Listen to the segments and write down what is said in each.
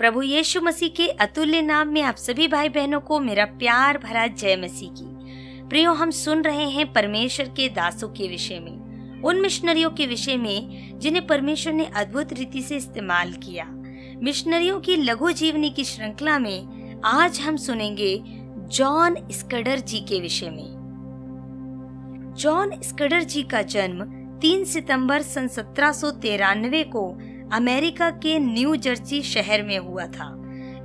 प्रभु यीशु मसीह के अतुल्य नाम में आप सभी भाई बहनों को मेरा प्यार भरा जय मसीह की। प्रियो, हम सुन रहे हैं परमेश्वर के दासों के विषय में, उन मिशनरियों के विषय में, जिन्हें परमेश्वर ने अद्भुत रीति से इस्तेमाल किया। मिशनरियों की लघु जीवनी की श्रृंखला में आज हम सुनेंगे जॉन स्कडर जी के विषय में। जॉन स्कडर जी का जन्म 3 सितंबर सन सत्रह को अमेरिका के न्यू जर्सी शहर में हुआ था।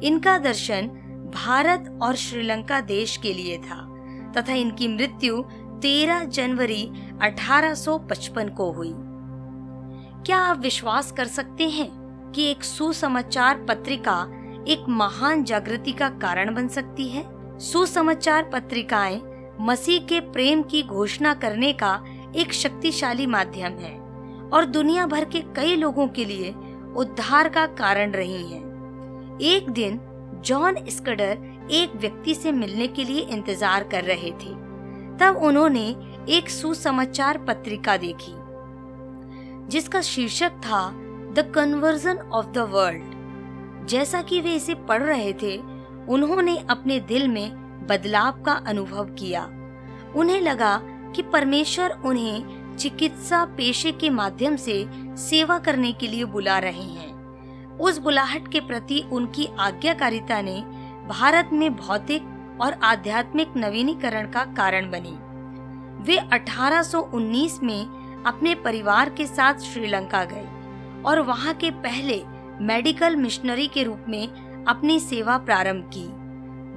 इनका दर्शन भारत और श्रीलंका देश के लिए था, तथा इनकी मृत्यु 13 जनवरी 1855 को हुई। क्या आप विश्वास कर सकते हैं कि एक सुसमाचार पत्रिका एक महान जागृति का कारण बन सकती है? सुसमाचार पत्रिकाएँ मसीह के प्रेम की घोषणा करने का एक शक्तिशाली माध्यम है। और दुनिया भर के कई लोगों के लिए उद्धार का कारण रही हैं। एक दिन, जॉन स्कडर एक व्यक्ति से मिलने के लिए इंतज़ार कर रहे थे। तब उन्होंने एक सुसमाचार पत्रिका देखी, जिसका शीर्षक था, the conversion of the world जैसा कि वे इसे पढ़ रहे थे, उन्होंने अपने दिल में बदलाव का अनुभव किया। उन्हें लगा कि परमेश्वर उन्हें चिकित्सा पेशे के माध्यम से सेवा करने के लिए बुला रहे हैं। उस बुलाहट के प्रति उनकी आज्ञाकारिता ने भारत में भौतिक और आध्यात्मिक नवीनीकरण का कारण बनी। वे 1819 में अपने परिवार के साथ श्रीलंका गए और वहाँ के पहले मेडिकल मिशनरी के रूप में अपनी सेवा प्रारंभ की।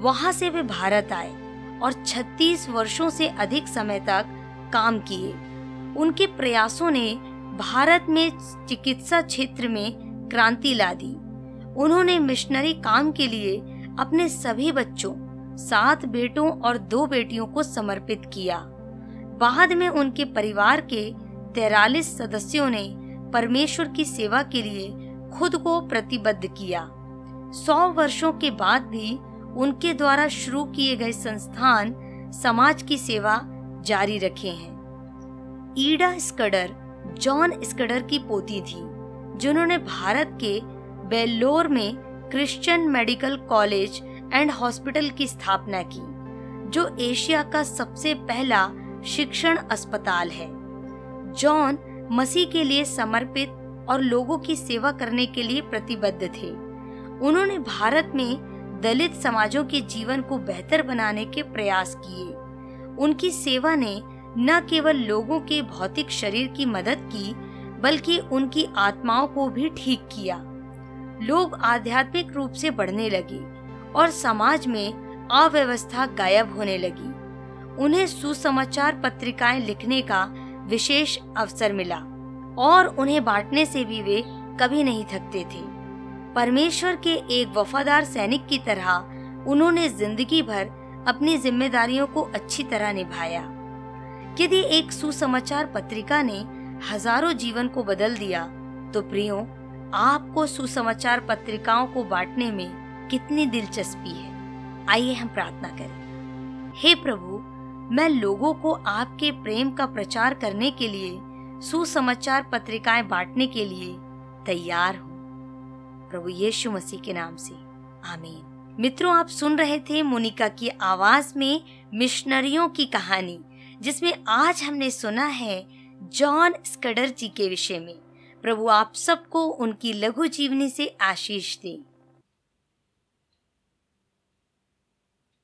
वहाँ से वे भारत आए और 36 वर्षों से अधिक समय तक काम किए। उनके प्रयासों ने भारत में चिकित्सा क्षेत्र में क्रांति ला दी। उन्होंने मिशनरी काम के लिए अपने सभी बच्चों, सात बेटों और दो बेटियों को समर्पित किया। बाद में उनके परिवार के तैरालीस सदस्यों ने परमेश्वर की सेवा के लिए खुद को प्रतिबद्ध किया। सौ वर्षों के बाद भी उनके द्वारा शुरू किए गए संस्थान समाज की सेवा जारी रखे हैं। ईडा स्कडर, जॉन स्कडर की पोती थी, जिन्होंने भारत के बेल्लोर में Christian medical college and hospital की स्थापना की, जो एशिया का सबसे पहला शिक्षण अस्पताल है। जॉन मसीह के लिए समर्पित और लोगों की सेवा करने के लिए प्रतिबद्ध थे। उन्होंने भारत में दलित समाजों के जीवन को बेहतर बनाने के प्रयास किए। उनकी सेवा ने न केवल लोगों के भौतिक शरीर की मदद की, बल्कि उनकी आत्माओं को भी ठीक किया। लोग आध्यात्मिक रूप से बढ़ने लगे और समाज में अव्यवस्था गायब होने लगी। उन्हें सुसमाचार पत्रिकाएँ लिखने का विशेष अवसर मिला और उन्हें बांटने से भी वे कभी नहीं थकते थे। परमेश्वर के एक वफादार सैनिक की तरह उन्होंने ज़िंदगी भर अपनी जिम्मेदारियों को अच्छी तरह निभाया। यदि एक सुसमाचार पत्रिका ने हज़ारों जीवन को बदल दिया तो प्रियो, आपको सुसमाचार पत्रिकाओं को बांटने में कितनी दिलचस्पी है? आइए हम प्रार्थना करें। हे प्रभु, मैं लोगों को आपके प्रेम का प्रचार करने के लिए, सुसमाचार पत्रिकाएँ बांटने के लिए तैयार हूँ। प्रभु यीशु मसीह के नाम से। आमीन। मित्रों, आप सुन रहे थे मोनिका की आवाज़ में मिशनरियों की कहानी। जिसमें आज हमने सुना है जॉन स्कडर जी के विषय में। प्रभु आप सबको उनकी लघु जीवनी से आशीष दें।